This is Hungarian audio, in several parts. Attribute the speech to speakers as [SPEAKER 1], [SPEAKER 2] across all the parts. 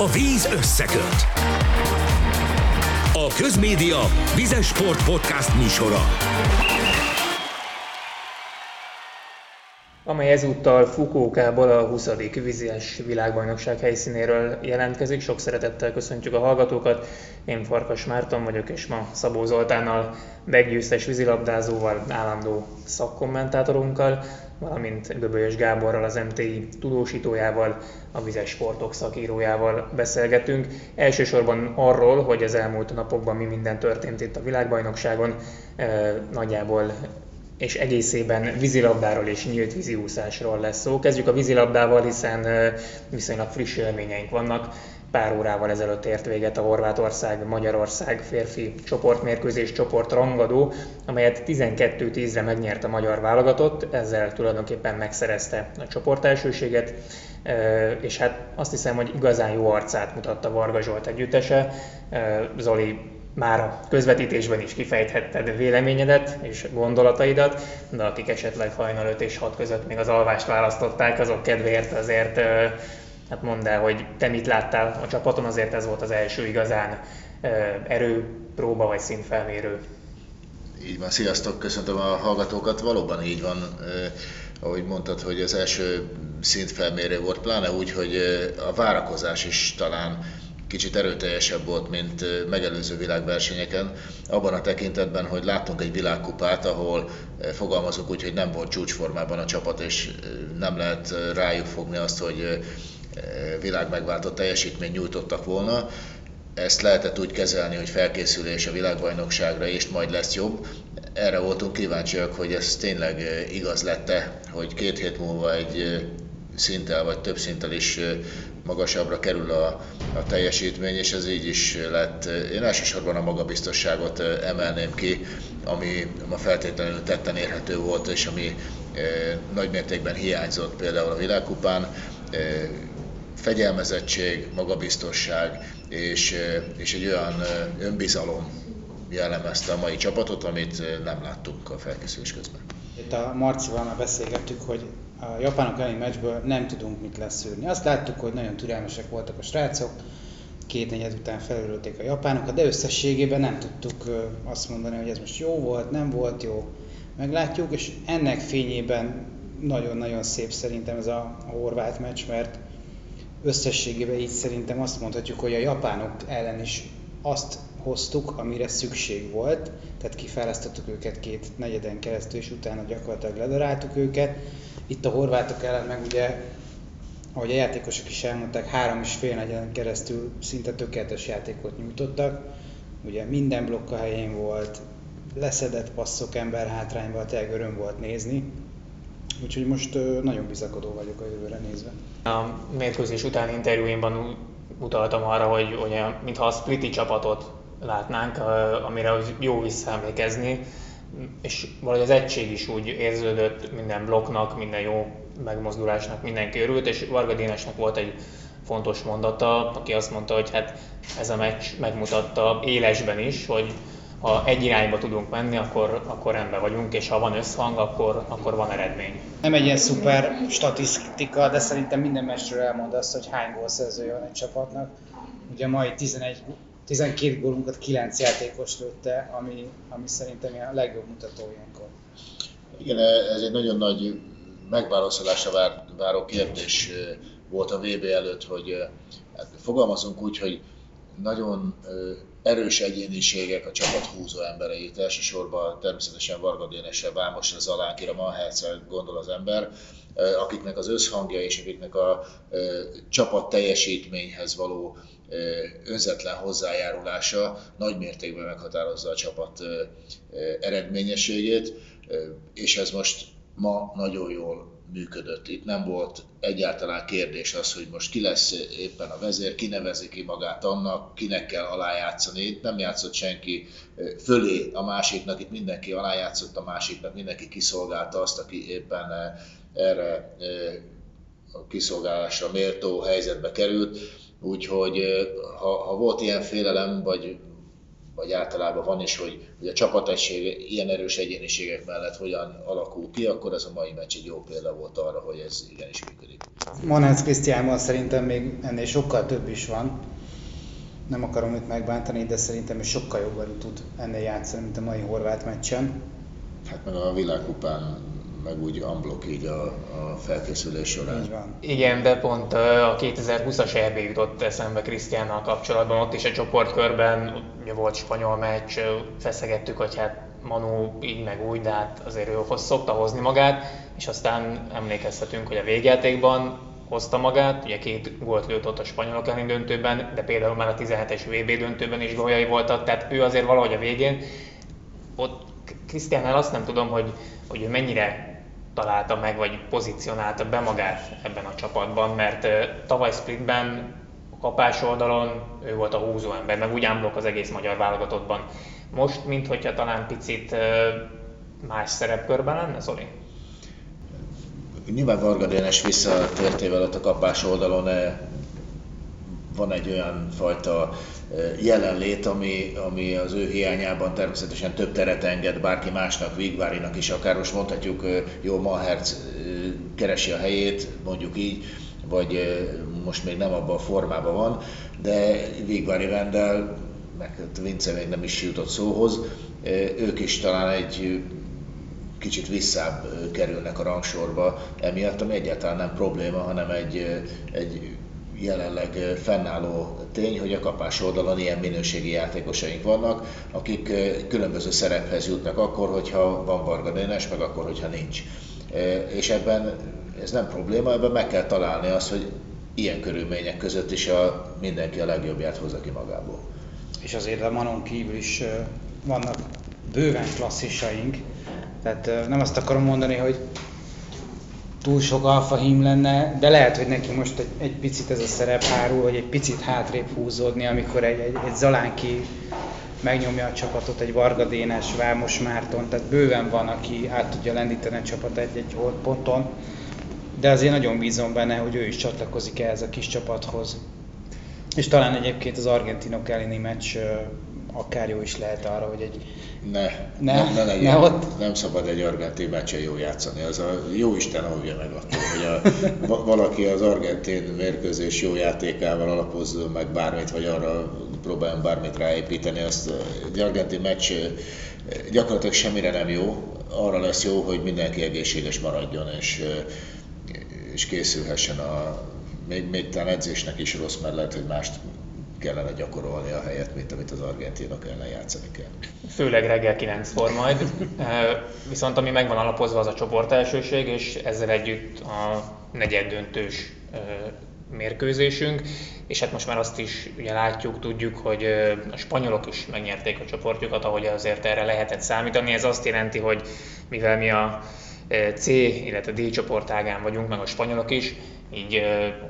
[SPEAKER 1] a víz összeköt. A Közmédia Vizes Sport Podcast műsora.
[SPEAKER 2] amely ezúttal Fukuokából a 20. vízes világbajnokság helyszínéről jelentkezik. Sok szeretettel köszöntjük a hallgatókat. Én Farkas Márton vagyok, és ma Szabó Zoltánnal, meggyőztes vízilabdázóval, állandó szakkommentátorunkkal, valamint Göbölyös Gáborral, az MTI tudósítójával, a vizes sportok szakírójával beszélgetünk. Elsősorban arról, hogy az elmúlt napokban mi minden történt itt a világbajnokságon, nagyjából és egészében vízilabdáról és nyílt víziúszásról lesz szó. Kezdjük a vízilabdával, hiszen viszonylag friss élményeink vannak. Pár órával ezelőtt ért véget a Horvátország-Magyarország férfi csoportmérkőzés csoport rangadó, amelyet 12-10-re megnyert a magyar válogatott, ezzel tulajdonképpen megszerezte a csoport elsőséget, és hát azt hiszem, hogy igazán jó arcát mutatta Varga Zsolt együttese. Zoli már a közvetítésben is kifejthetted véleményedet és gondolataidat, de akik esetleg hajnal 5 és 6 között még az alvást választották, azok kedvéért azért hát mondd el, hogy te mit láttál a csapaton, azért ez volt az első igazán erőpróba vagy színfelmérő.
[SPEAKER 3] Így van, sziasztok, köszöntöm a hallgatókat. Valóban így van, ahogy mondtad, hogy az első szintfelmérő volt, pláne úgy, hogy a várakozás is talán kicsit erőteljesebb volt, mint megelőző világversenyeken, abban a tekintetben, hogy láttunk egy világkupát, ahol fogalmazunk úgy, hogy nem volt csúcsformában a csapat, és nem lehet rájuk fogni azt, hogy világmegváltott teljesítményt nyújtottak volna. Ezt lehetett úgy kezelni, hogy felkészülés a világbajnokságra, és majd lesz jobb. Erre voltunk kíváncsiak, hogy ez tényleg igaz lett-e, hogy két hét múlva egy szinttel vagy több szinttel is magasabbra kerül a, a teljesítmény, és ez így is lett. Én elsősorban a magabiztosságot emelném ki, ami ma feltétlenül tetten érhető volt, és ami nagymértékben hiányzott például a világkupán. Fegyelmezettség, magabiztosság és, és egy olyan önbizalom jellemezte a mai csapatot, amit nem láttunk a felkészülés közben.
[SPEAKER 4] Itt a Marcival már beszélgettük, hogy a japánok elleni meccsből nem tudunk mit leszűrni. Azt láttuk, hogy nagyon türelmesek voltak a srácok, két negyed után felülölték a japánokat, de összességében nem tudtuk azt mondani, hogy ez most jó volt, nem volt jó. Meglátjuk, és ennek fényében nagyon-nagyon szép szerintem ez a horvát meccs, mert összességében így szerintem azt mondhatjuk, hogy a japánok ellen is azt hoztuk, amire szükség volt, tehát kifejlesztettük őket két negyeden keresztül, és utána gyakorlatilag ledaráltuk őket. Itt a horvátok ellen meg ugye, ahogy a játékosok is elmondták, három és fél negyeden keresztül szinte tökéletes játékot nyújtottak. Ugye minden blokk a helyén volt, leszedett passzok ember hátrányba, tényleg öröm volt nézni. Úgyhogy most nagyon bizakodó vagyok a jövőre nézve.
[SPEAKER 2] A mérkőzés utáni interjúimban utaltam arra, hogy ugye, mintha a spliti csapatot látnánk, amire jó visszaemlékezni, és valahogy az egység is úgy érződött minden blokknak, minden jó megmozdulásnak mindenki örült, és Varga Dénesnek volt egy fontos mondata, aki azt mondta, hogy hát ez a meccs megmutatta élesben is, hogy ha egy irányba tudunk menni, akkor, akkor rendben vagyunk, és ha van összhang, akkor, akkor van eredmény.
[SPEAKER 4] Nem egy ilyen szuper statisztika, de szerintem minden meccsről elmond azt, hogy hány gólszerzője van egy csapatnak. Ugye mai 11 12 gólunkat 9 játékos lőtte, ami, ami szerintem a legjobb mutató ilyenkor.
[SPEAKER 3] Igen, ez egy nagyon nagy megválaszolásra vár, váró kérdés volt a VB előtt, hogy hát fogalmazunk úgy, hogy nagyon erős egyéniségek a csapat húzó embereit, elsősorban természetesen Varga Dénesre, Vámosra, Zalánkira, Manhercre gondol az ember, akiknek az összhangja és akiknek a csapat teljesítményhez való önzetlen hozzájárulása nagy mértékben meghatározza a csapat eredményességét, és ez most ma nagyon jól működött. Itt nem volt egyáltalán kérdés az, hogy most ki lesz éppen a vezér, ki nevezi ki magát annak, kinek kell alájátszani. Itt nem játszott senki fölé a másiknak, itt mindenki alájátszott a másiknak, mindenki kiszolgálta azt, aki éppen erre a kiszolgálásra méltó helyzetbe került. Úgyhogy ha, ha volt ilyen félelem, vagy vagy általában van is, hogy, hogy a csapategység ilyen erős egyéniségek mellett hogyan alakul ki, akkor ez a mai meccs egy jó példa volt arra, hogy ez igenis működik.
[SPEAKER 4] Monánc Krisztiánban szerintem még ennél sokkal több is van. Nem akarom őt megbántani, de szerintem ő sokkal jobban tud ennél játszani, mint a mai horvát meccsen.
[SPEAKER 3] Hát meg a világkupán meg úgy unblock így a, a felkészülés során.
[SPEAKER 4] Így van.
[SPEAKER 2] Igen, de pont a 2020-as EB jutott eszembe Krisztiánnal kapcsolatban, ott is a csoportkörben volt spanyol meccs, feszegettük, hogy hát Manu így meg úgy, de hát azért ő szokta hozni magát, és aztán emlékezhetünk, hogy a végjátékban hozta magát, ugye két gólt lőtt ott a spanyolok elleni döntőben, de például már a 17-es VB döntőben is góljai voltak, tehát ő azért valahogy a végén, ott Krisztiánnál azt nem tudom, hogy, hogy ő mennyire találta meg, vagy pozícionálta be magát ebben a csapatban, mert tavaly Splitben a kapás oldalon ő volt a húzó ember, meg úgy ámblok az egész magyar válogatottban. Most, minthogyha talán picit más szerepkörben lenne, Zoli?
[SPEAKER 3] Nyilván Varga Dénes visszatértével ott a kapás oldalon van egy olyan fajta jelenlét, ami, ami az ő hiányában természetesen több teret enged bárki másnak, Vigvárinak is, akár most mondhatjuk, jó, Maherc keresi a helyét, mondjuk így, vagy most még nem abban a formában van, de Vigvári Vendel, meg hát Vince még nem is jutott szóhoz, ők is talán egy kicsit visszább kerülnek a rangsorba emiatt, ami egyáltalán nem probléma, hanem egy, egy jelenleg fennálló tény, hogy a kapás oldalon ilyen minőségi játékosaink vannak, akik különböző szerephez jutnak akkor, hogyha van Varga Dénes, meg akkor, hogyha nincs. És ebben ez nem probléma, ebben meg kell találni azt, hogy ilyen körülmények között is a, mindenki a legjobbját hozza ki magából.
[SPEAKER 4] És azért a Manon kívül is vannak bőven klasszisaink, tehát nem azt akarom mondani, hogy túl sok alfa hím lenne, de lehet, hogy neki most egy, egy picit ez a szerep hárul, hogy egy picit hátrébb húzódni, amikor egy, egy, egy Zalánki megnyomja a csapatot, egy Varga Dénes, Vámos Márton, tehát bőven van, aki át tudja lendíteni a csapat egy-egy ponton, de azért nagyon bízom benne, hogy ő is csatlakozik ehhez a kis csapathoz. És talán egyébként az argentinok elleni meccs akár jó is lehet arra, hogy egy
[SPEAKER 3] ne, ne, ne, ne, legyen, ne ott. nem szabad egy argentin meccsen jó játszani. Az a jó Isten óvja meg attól, hogy a, valaki az argentin mérkőzés jó játékával alapozza meg bármit, vagy arra próbáljon bármit ráépíteni. Azt egy argentin meccs gyakorlatilag semmire nem jó. Arra lesz jó, hogy mindenki egészséges maradjon, és, és készülhessen a még, még talán edzésnek is rossz, mert lehet, hogy mást kellene gyakorolni a helyet, mint amit az argentinok ellen játszani kell.
[SPEAKER 2] Főleg reggel 9-kor majd. Viszont ami megvan alapozva az a csoport elsőség, és ezzel együtt a negyed döntős mérkőzésünk, és hát most már azt is ugye látjuk, tudjuk, hogy a spanyolok is megnyerték a csoportjukat, ahogy azért erre lehetett számítani. Ez azt jelenti, hogy mivel mi a C, illetve D csoportágán vagyunk, meg a spanyolok is, így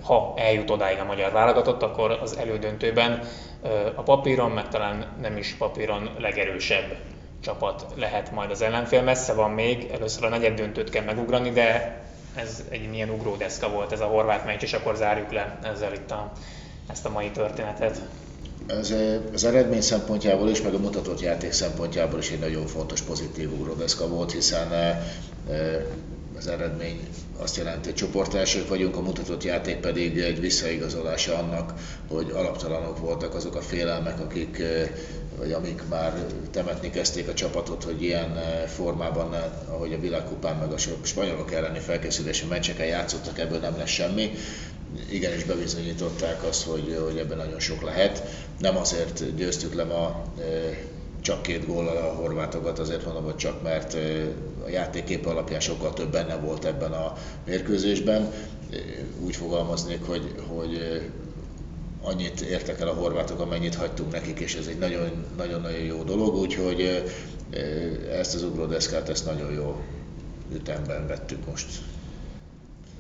[SPEAKER 2] ha eljut odáig a magyar válogatott, akkor az elődöntőben a papíron, meg talán nem is papíron legerősebb csapat lehet majd az ellenfél. Messze van még, először a negyed döntőt kell megugrani, de ez egy milyen ugródeszka volt ez a horvát meccs, és akkor zárjuk le ezzel itt a, ezt a mai történetet.
[SPEAKER 3] Ez az eredmény szempontjából is, meg a mutatott játék szempontjából is egy nagyon fontos pozitív ugródeszka volt, hiszen az eredmény azt jelenti, hogy csoportelsők vagyunk, a mutatott játék pedig egy visszaigazolása annak, hogy alaptalanok voltak azok a félelmek, akik, vagy amik már temetni kezdték a csapatot, hogy ilyen formában, ahogy a világkupán meg a spanyolok elleni felkészülési meccseken játszottak, ebből nem lesz semmi. Igenis bebizonyították azt, hogy, hogy ebben nagyon sok lehet. Nem azért győztük le ma csak két góllal a horvátokat, azért mondom, hogy csak mert a játékkép alapján sokkal több benne volt ebben a mérkőzésben. Úgy fogalmaznék, hogy, hogy annyit értek el a horvátok, amennyit hagytunk nekik, és ez egy nagyon-nagyon jó dolog, úgyhogy ezt az ugródeszkát, ezt nagyon jó ütemben vettük most.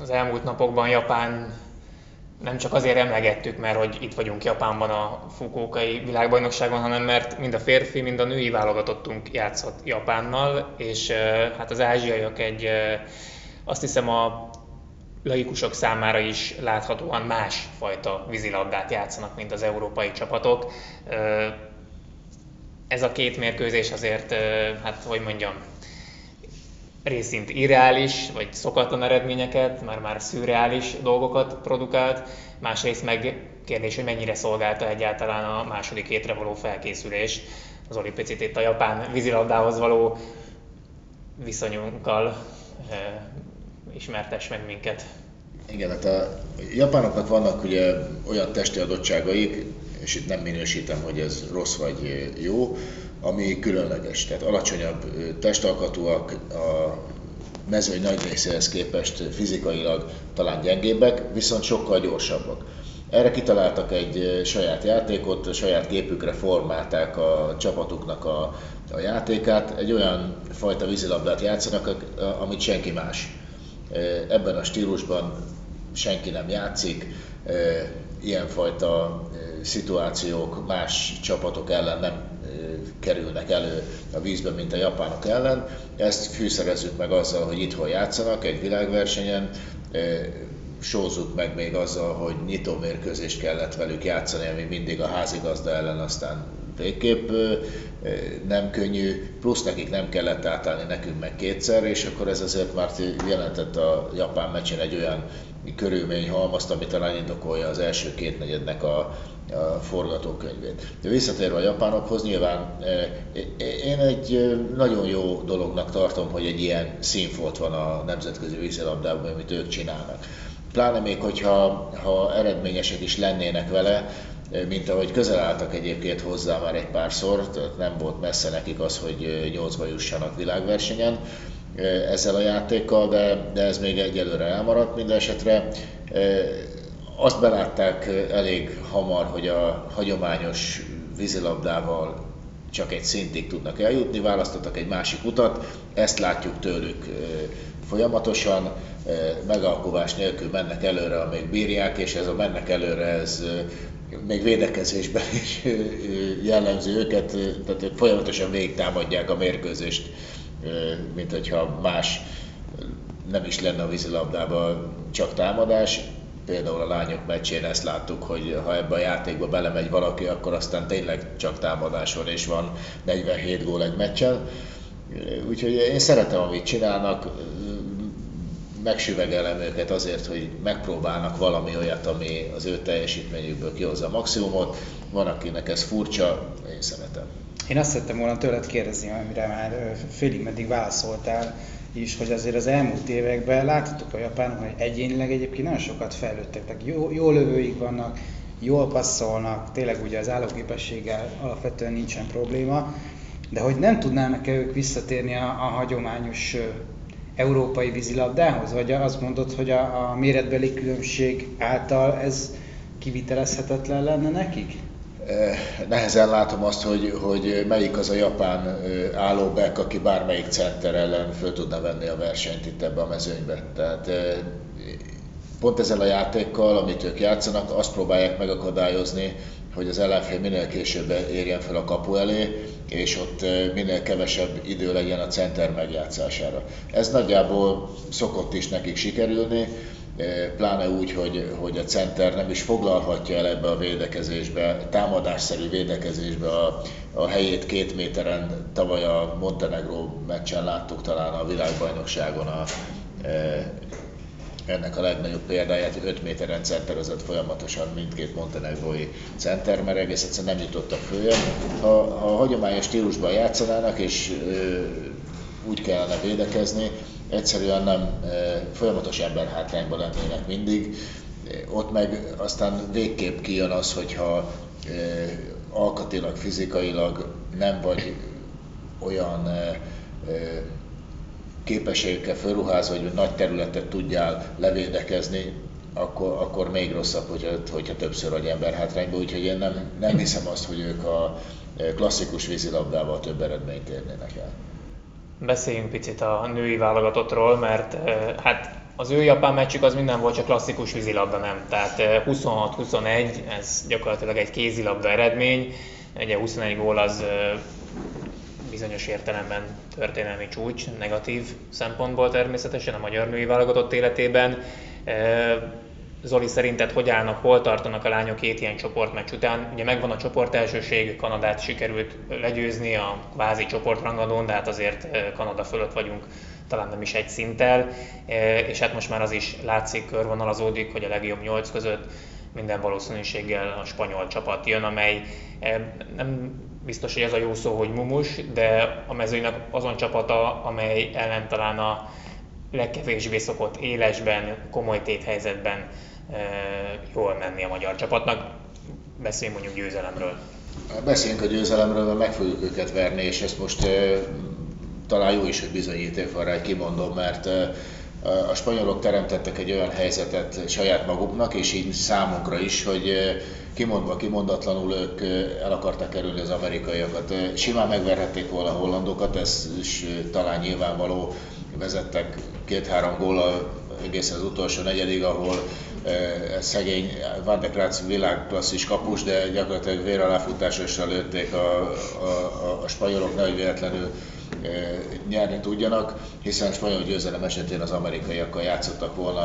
[SPEAKER 2] Az elmúlt napokban Japán nem csak azért emlegettük, mert hogy itt vagyunk Japánban a Fukuokai világbajnokságon, hanem mert mind a férfi, mind a női válogatottunk játszott Japánnal, és hát az ázsiaiak egy, azt hiszem a laikusok számára is láthatóan más fajta vízilabdát játszanak, mint az európai csapatok. ez a két mérkőzés azért, hát hogy mondjam, részint irreális, vagy szokatlan eredményeket, már már szürreális dolgokat produkált, másrészt meg kérdés, hogy mennyire szolgálta egyáltalán a második hétre való felkészülés, az olimpiai itt a japán vízilabdához való viszonyunkkal e, ismertes meg minket.
[SPEAKER 3] Igen, hát a japánoknak vannak ugye olyan testi adottságaik, és itt nem minősítem, hogy ez rossz vagy jó, ami különleges. Tehát alacsonyabb testalkatúak, a mezőny nagy részéhez képest fizikailag talán gyengébbek, viszont sokkal gyorsabbak. Erre kitaláltak egy saját játékot, saját képükre formálták a csapatuknak a, a játékát, egy olyan fajta vízilabdát játszanak, amit senki más. Ebben a stílusban senki nem játszik, ilyenfajta szituációk más csapatok ellen nem kerülnek elő a vízbe, mint a japánok ellen. Ezt fűszerezzük meg azzal, hogy itthon játszanak egy világversenyen, sózzuk meg még azzal, hogy nyitó mérkőzést kellett velük játszani, ami mindig a házigazda ellen aztán végképp nem könnyű, plusz nekik nem kellett átállni nekünk meg kétszer, és akkor ez azért már jelentett a japán meccsen egy olyan körülmény halmazt, ami talán indokolja az első két negyednek a, a forgatókönyvét. De visszatérve a japánokhoz, nyilván én egy nagyon jó dolognak tartom, hogy egy ilyen színfolt van a nemzetközi vízilabdában, amit ők csinálnak. Pláne még, hogyha ha eredményesek is lennének vele, mint ahogy közel álltak egyébként hozzá már egy párszor, tehát nem volt messze nekik az, hogy nyolcba jussanak világversenyen ezzel a játékkal, de, de ez még egyelőre elmaradt minden esetre. Azt belátták elég hamar, hogy a hagyományos vízilabdával csak egy szintig tudnak eljutni, választottak egy másik utat, ezt látjuk tőlük folyamatosan, megalkovás nélkül mennek előre, amíg bírják, és ez a mennek előre, ez még védekezésben is jellemző őket, tehát ők folyamatosan végig támadják a mérkőzést, mint hogyha más nem is lenne a vízilabdában csak támadás. Például a lányok meccsén ezt láttuk, hogy ha ebbe a játékba belemegy valaki, akkor aztán tényleg csak támadás és van 47 gól egy meccsen. Úgyhogy én szeretem, amit csinálnak, megsüvegelem őket azért, hogy megpróbálnak valami olyat, ami az ő teljesítményükből kihozza a maximumot. Van, akinek ez furcsa, én szeretem.
[SPEAKER 4] Én azt szerettem volna tőled kérdezni, amire már félig meddig válaszoltál is, hogy azért az elmúlt években láthattuk a japánok, hogy egyénileg egyébként nagyon sokat fejlődtek, tehát jó, jó lövőik vannak, jól passzolnak, tényleg ugye az állóképességgel alapvetően nincsen probléma, de hogy nem tudnának-e ők visszatérni a, a hagyományos európai vízilabdához? Vagy azt mondod, hogy a, a méretbeli különbség által ez kivitelezhetetlen lenne nekik?
[SPEAKER 3] Nehezen látom azt, hogy, hogy melyik az a japán állóbek, aki bármelyik center ellen föl tudna venni a versenyt itt ebbe a mezőnybe. Tehát pont ezzel a játékkal, amit ők játszanak, azt próbálják megakadályozni, hogy az ellenfél minél később érjen fel a kapu elé, és ott minél kevesebb idő legyen a center megjátszására. Ez nagyjából szokott is nekik sikerülni, pláne úgy, hogy, hogy a center nem is foglalhatja el ebbe a védekezésbe, támadásszerű védekezésbe a, a helyét két méteren. Tavaly a Montenegro meccsen láttuk talán a világbajnokságon a, ennek a legnagyobb példáját, hogy 5 méteren centerezett folyamatosan mindkét montenegrói center, mert egész egyszerűen nem jutottak följebb. Ha, ha hagyományos stílusban játszanának, és ö, úgy kellene védekezni, egyszerűen nem ö, folyamatos emberhátrányban lennének mindig. Ott meg aztán végképp kijön az, hogyha ö, alkatilag, fizikailag nem vagy olyan képességekkel felruházva, hogy nagy területet tudjál levédekezni, akkor, akkor még rosszabb, hogyha, hogyha többször vagy ember hátrányba, úgyhogy én nem, nem hiszem azt, hogy ők a klasszikus vízilabdával több eredményt érnének el.
[SPEAKER 2] Beszéljünk picit a női válogatottról, mert eh, hát az ő japán meccsük az minden volt, csak klasszikus vízilabda nem. Tehát 26-21, eh, ez gyakorlatilag egy kézilabda eredmény. Ugye 21 gól az eh, bizonyos értelemben történelmi csúcs, negatív szempontból természetesen a magyar női válogatott életében. Zoli szerinted hogy állnak, hol tartanak a lányok két ilyen csoportmeccs után? Ugye megvan a csoport elsőség, Kanadát sikerült legyőzni a kvázi csoportrangadón, de hát azért Kanada fölött vagyunk talán nem is egy szinttel, és hát most már az is látszik, körvonalazódik, hogy a legjobb nyolc között minden valószínűséggel a spanyol csapat jön, amely nem biztos, hogy ez a jó szó, hogy mumus, de a mezőnynek azon csapata, amely ellen talán a legkevésbé szokott élesben, komoly téthelyzetben jól menni a magyar csapatnak. Beszéljünk mondjuk győzelemről.
[SPEAKER 3] Beszéljünk a győzelemről, mert meg fogjuk őket verni, és ezt most talán jó is, hogy bizonyíték van rá, kimondom, mert a spanyolok teremtettek egy olyan helyzetet saját maguknak, és így számunkra is, hogy kimondva, kimondatlanul ők el akarták kerülni az amerikaiakat. Simán megverhették volna a hollandokat, ez is talán nyilvánvaló, vezettek két-három góla egészen az utolsó negyedig, ahol szegény Van de Kratz világklasszis kapus, de gyakorlatilag véraláfutásossal lőtték a, a, a, a spanyolok, nehogy véletlenül nyerni tudjanak, hiszen spanyol győzelem esetén az amerikaiakkal játszottak volna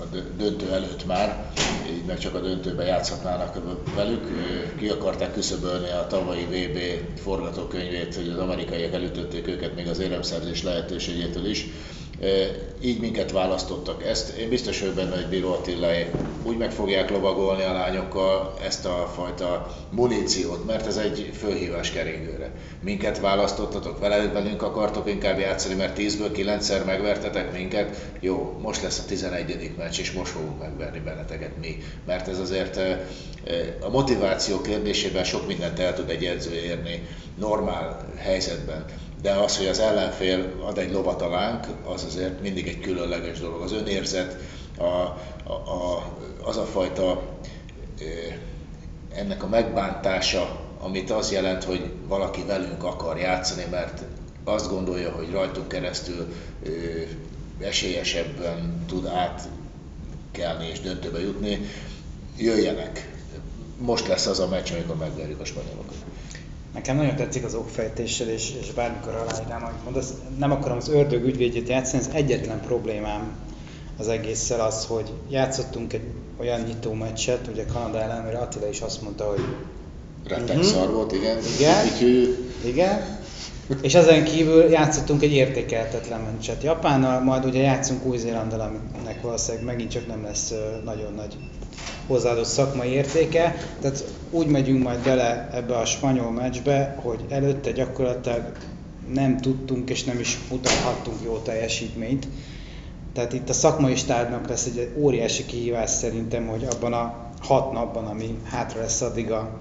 [SPEAKER 3] a döntő előtt már, így meg csak a döntőbe játszhatnának velük. Ki akarták küszöbölni a tavalyi VB forgatókönyvét, hogy az amerikaiak elütötték őket még az éremszerzés lehetőségétől is így minket választottak. Ezt én biztos vagyok benne, hogy Bíró Attilai úgy meg fogják lovagolni a lányokkal ezt a fajta muníciót, mert ez egy fölhívás keringőre. Minket választottatok, veled velünk akartok inkább játszani, mert 10-ből 9-szer megvertetek minket. Jó, most lesz a 11. meccs, és most fogunk megverni benneteket mi. Mert ez azért a motiváció kérdésében sok mindent el tud egy edző érni normál helyzetben de az, hogy az ellenfél ad egy lovat alánk, az azért mindig egy különleges dolog. Az önérzet, a, a, a, az a fajta ennek a megbántása, amit az jelent, hogy valaki velünk akar játszani, mert azt gondolja, hogy rajtunk keresztül esélyesebben tud átkelni és döntőbe jutni, jöjjenek. Most lesz az a meccs, amikor megverjük a spanyolokat.
[SPEAKER 4] Nekem nagyon tetszik az okfejtéssel, és, és bármikor aláírám, amit mondasz. Nem akarom az ördög ügyvédjét játszani, ez egyetlen problémám az egésszel az, hogy játszottunk egy olyan nyitó meccset, ugye Kanada ellen, amire Attila is azt mondta, hogy
[SPEAKER 3] Rettek uh-huh. szar volt, igen.
[SPEAKER 4] Igen, igen. És ezen kívül játszottunk egy értékelhetetlen meccset Japánnal, majd ugye játszunk Új-Zélandal, aminek valószínűleg megint csak nem lesz nagyon nagy hozzáadott szakmai értéke. Tehát úgy megyünk majd bele ebbe a spanyol meccsbe, hogy előtte gyakorlatilag nem tudtunk és nem is mutathattunk jó teljesítményt. Tehát itt a szakmai stábnak lesz egy óriási kihívás szerintem, hogy abban a hat napban, ami hátra lesz addig a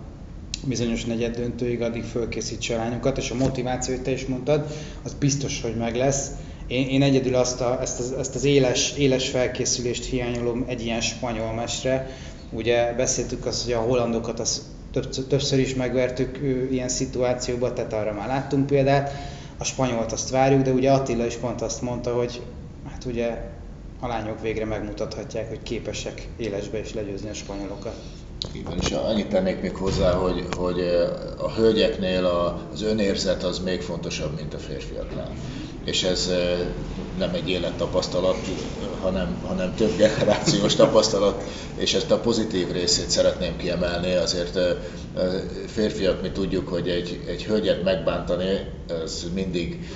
[SPEAKER 4] bizonyos negyed döntőig, addig fölkészítse a lányokat, és a motiváció, hogy te is mondtad, az biztos, hogy meg lesz. Én, én egyedül azt a, ezt, az, ezt az éles, éles felkészülést hiányolom egy ilyen spanyol mesre, Ugye beszéltük azt, hogy a hollandokat az többször is megvertük ilyen szituációban, tehát arra már láttunk példát. A spanyolt azt várjuk, de ugye Attila is pont azt mondta, hogy hát ugye a lányok végre megmutathatják, hogy képesek élesbe is legyőzni a spanyolokat.
[SPEAKER 3] Igen, és annyit tennék még hozzá, hogy, hogy a hölgyeknél az önérzet az még fontosabb, mint a férfiaknál és ez nem egy élettapasztalat, hanem, hanem több generációs tapasztalat, és ezt a pozitív részét szeretném kiemelni. Azért férfiak mi tudjuk, hogy egy, egy hölgyet megbántani, ez mindig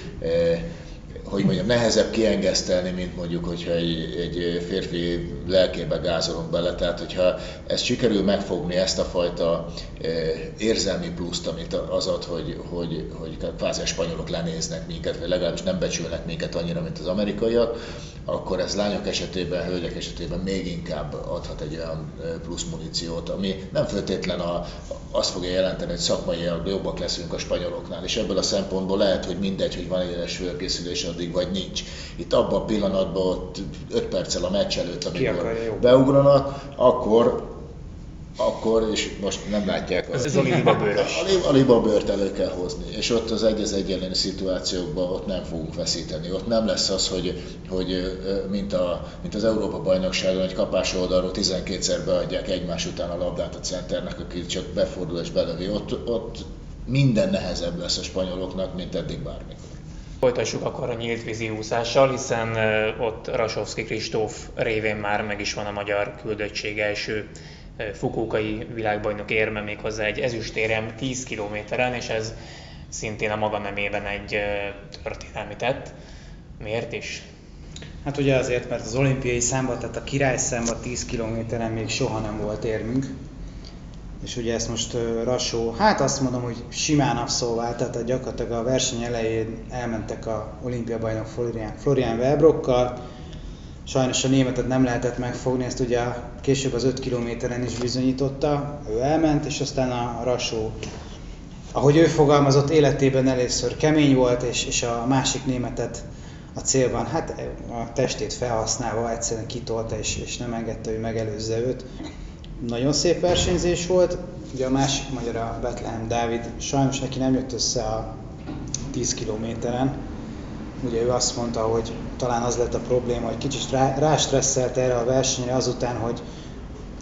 [SPEAKER 3] hogy mondjam, nehezebb kiengesztelni, mint mondjuk, hogyha egy, egy férfi lelkébe gázolunk bele. Tehát, hogyha ezt sikerül megfogni, ezt a fajta eh, érzelmi pluszt, amit az ad, hogy, hogy, hogy kvázi a spanyolok lenéznek minket, vagy legalábbis nem becsülnek minket annyira, mint az amerikaiak, akkor ez lányok esetében, hölgyek esetében még inkább adhat egy olyan eh, plusz muníciót, ami nem feltétlen a, azt fogja jelenteni, hogy szakmaiak jobbak leszünk a spanyoloknál, és ebből a szempontból lehet, hogy mindegy, hogy van egy éles fölkészülés addig, vagy nincs. Itt abban a pillanatban, ott 5 perccel a meccs előtt, amikor beugranak, akkor akkor, és most nem látják.
[SPEAKER 2] Ez, ez a libabőrös.
[SPEAKER 3] A, libabőrt elő kell hozni, és ott az egy az egy szituációkban ott nem fogunk veszíteni. Ott nem lesz az, hogy, hogy mint, a, mint az Európa bajnokságon, egy kapás oldalról 12-szer beadják egymás után a labdát a centernek, aki csak befordul és belövi. Ott, ott minden nehezebb lesz a spanyoloknak, mint eddig bármikor.
[SPEAKER 2] Folytassuk akkor a nyílt vízi úszással, hiszen ott Rasovski Kristóf révén már meg is van a magyar küldöttség első fukókai világbajnok érme méghozzá egy ezüstérem 10 kilométeren, és ez szintén a maga nemében egy történelmi tett. Miért is?
[SPEAKER 4] Hát ugye azért, mert az olimpiai számba, tehát a király számba 10 kilométeren még soha nem volt érmünk. És ugye ezt most Rasó, hát azt mondom, hogy simán abszolvált, tehát gyakorlatilag a verseny elején elmentek a olimpia bajnok Florian, Florian Welbrokkal, Sajnos a németet nem lehetett megfogni, ezt ugye később az 5 kilométeren is bizonyította, ő elment, és aztán a Rasó, ahogy ő fogalmazott, életében először kemény volt, és, és a másik németet a célban, hát a testét felhasználva egyszerűen kitolta, és, és nem engedte, hogy megelőzze őt. Nagyon szép versenyzés volt, ugye a másik magyar a Bethlehem Dávid, sajnos neki nem jött össze a 10 kilométeren, ugye ő azt mondta, hogy talán az lett a probléma, hogy kicsit rá, rástresszelt erre a versenyre azután, hogy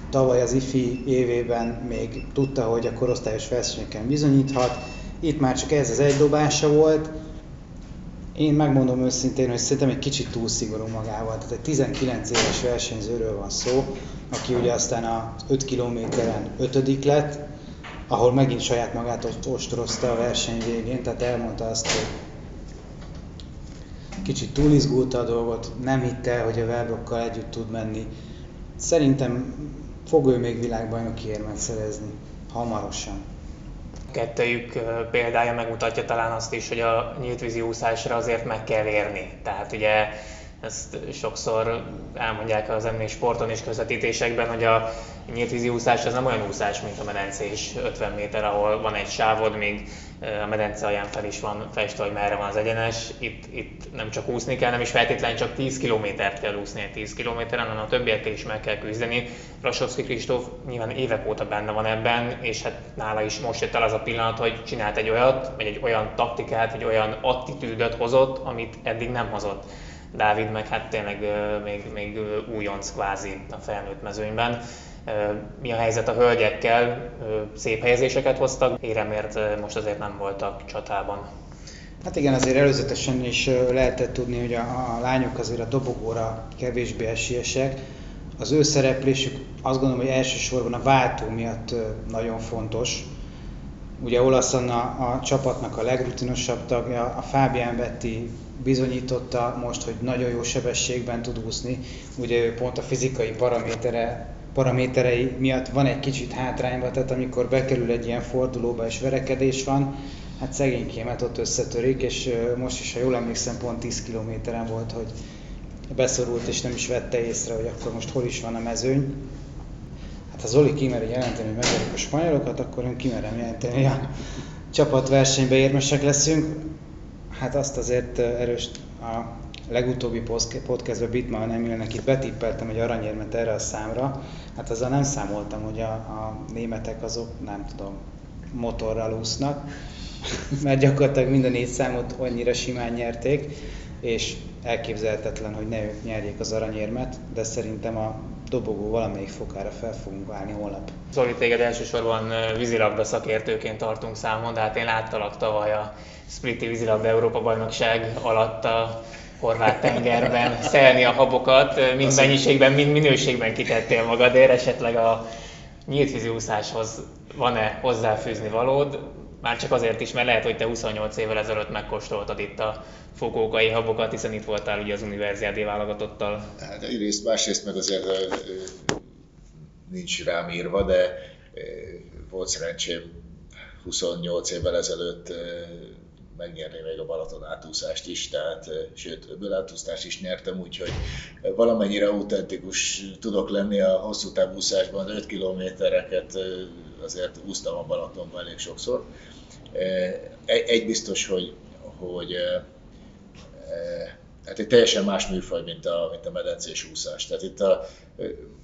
[SPEAKER 4] tavaly az IFI évében még tudta, hogy a korosztályos versenyeken bizonyíthat. Itt már csak ez az egy dobása volt. Én megmondom őszintén, hogy szerintem egy kicsit túl szigorú magával. Tehát egy 19 éves versenyzőről van szó, aki ugye aztán a 5 kilométeren ötödik lett, ahol megint saját magát ostorozta a verseny végén, tehát elmondta azt, hogy kicsit túlizgulta a dolgot, nem hitte, hogy a Velbrokkal együtt tud menni. Szerintem fog ő még világbajnoki érmet szerezni hamarosan.
[SPEAKER 2] Kettőjük példája megmutatja talán azt is, hogy a nyíltvízi úszásra azért meg kell érni. Tehát ugye ezt sokszor elmondják az ennél sporton és közvetítésekben, hogy a nyíltvízi úszás az nem olyan úszás, mint a medencés 50 méter, ahol van egy sávod, még a medence alján fel is van festve, hogy merre van az egyenes. Itt, itt nem csak úszni kell, nem is feltétlenül csak 10 kilométert kell úszni egy 10 kilométeren, hanem a többiekkel is meg kell küzdeni. Rasovski Kristóf nyilván évek óta benne van ebben, és hát nála is most jött el az a pillanat, hogy csinált egy olyat, vagy egy olyan taktikát, egy olyan attitűdöt hozott, amit eddig nem hozott. Dávid meg hát tényleg még, még újonc kvázi a felnőtt mezőnyben. Mi a helyzet a hölgyekkel? Szép helyezéseket hoztak, éremért most azért nem voltak csatában.
[SPEAKER 4] Hát igen, azért előzetesen is lehetett tudni, hogy a, a lányok azért a dobogóra kevésbé esélyesek. Az ő szereplésük azt gondolom, hogy elsősorban a váltó miatt nagyon fontos. Ugye Olasz Anna a csapatnak a legrutinosabb tagja, a Fábián Betti bizonyította most, hogy nagyon jó sebességben tud úszni. Ugye ő pont a fizikai paramétere, paraméterei miatt van egy kicsit hátrányba, tehát amikor bekerül egy ilyen fordulóba és verekedés van, hát szegénykémet ott összetörik, és most is, ha jól emlékszem, pont 10 kilométeren volt, hogy beszorult és nem is vette észre, hogy akkor most hol is van a mezőny. Hát ha Zoli kimeri jelenteni, hogy megverjük a spanyolokat, akkor én kimerem jelenteni, hogy a csapatversenybe érmesek leszünk. Hát azt azért erős a legutóbbi podcastben Bitman Emilnek itt betippeltem egy aranyérmet erre a számra. Hát azzal nem számoltam, hogy a, a németek azok, nem tudom, motorral úsznak, mert gyakorlatilag minden négy számot annyira simán nyerték, és elképzelhetetlen, hogy ne ők nyerjék az aranyérmet, de szerintem a dobogó valamelyik fokára fel fogunk válni holnap.
[SPEAKER 2] Zoli, téged elsősorban vízilabda szakértőként tartunk számon, de hát én láttalak tavaly a Spliti vízilabda Európa bajnokság alatt a horvát tengerben szelni a habokat, mind mennyiségben, mind minőségben kitettél magadért, esetleg a nyílt vízi úszáshoz van-e hozzáfűzni valód, már csak azért is, mert lehet, hogy te 28 évvel ezelőtt megkóstoltad itt a fokókai habokat, hiszen itt voltál ugye az univerziádé válogatottal.
[SPEAKER 3] Hát egyrészt, másrészt meg azért nincs rám írva, de volt szerencsém 28 évvel ezelőtt megnyerni még a Balaton átúszást is, tehát sőt, öböl átúszást is nyertem, úgyhogy valamennyire autentikus tudok lenni a hosszú távúszásban, 5 kilométereket azért úsztam a Balatonban elég sokszor. Egy biztos, hogy, hogy hát egy teljesen más műfaj, mint a, mint a medencés úszás. Tehát itt a,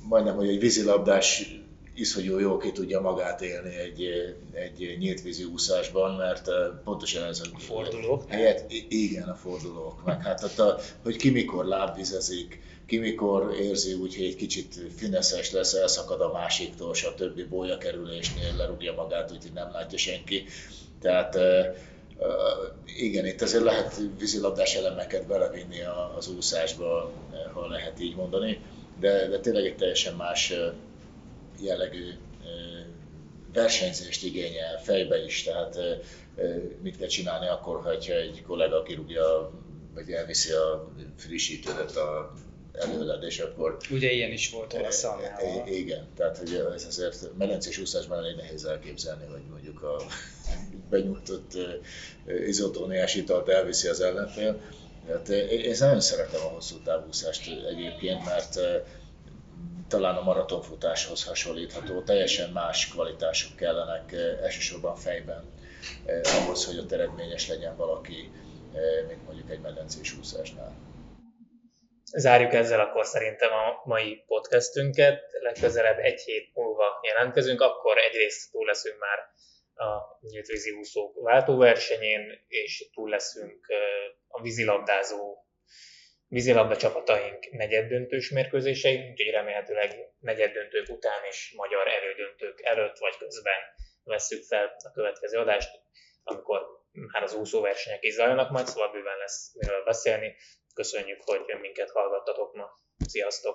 [SPEAKER 3] majdnem, hogy egy vízilabdás iszonyú jó ki tudja magát élni egy, egy nyílt vízi úszásban, mert pontosan ez
[SPEAKER 2] a fordulók.
[SPEAKER 3] Helyet, igen, a fordulók. Meg hát ott a, hogy ki mikor lábvizezik, ki mikor érzi úgy, hogy egy kicsit fineszes lesz, elszakad a másiktól, a többi bólya kerülésnél lerúgja magát, úgyhogy nem látja senki. Tehát igen, itt azért lehet vízilabdás elemeket belevinni az úszásba, ha lehet így mondani, de, de tényleg egy teljesen más jellegű versenyzést igényel fejbe is, tehát mit kell csinálni akkor, hogyha egy kollega kirúgja, vagy elviszi a frissítődet a előled, és akkor...
[SPEAKER 4] Ugye ilyen is volt a szalmával.
[SPEAKER 3] Igen, tehát hogy ez azért medencés úszásban elég nehéz elképzelni, hogy mondjuk a benyújtott izotóniás italt elviszi az ellenfél. Hát én nagyon szeretem a hosszú távúszást egyébként, mert talán a maratonfutáshoz hasonlítható, teljesen más kvalitások kellenek elsősorban fejben ahhoz, hogy ott eredményes legyen valaki, mint mondjuk egy medencés úszásnál.
[SPEAKER 2] Zárjuk ezzel akkor szerintem a mai podcastünket. Legközelebb egy hét múlva jelentkezünk, akkor egyrészt túl leszünk már a nyíltvízi úszók váltóversenyén, és túl leszünk a vízilabdázó vízilabda csapataink negyeddöntős mérkőzésein, úgyhogy remélhetőleg negyeddöntők után és magyar elődöntők előtt vagy közben vesszük fel a következő adást, amikor már az úszóversenyek is zajlanak majd, szóval bőven lesz miről beszélni. Köszönjük, hogy minket hallgattatok ma. Sziasztok!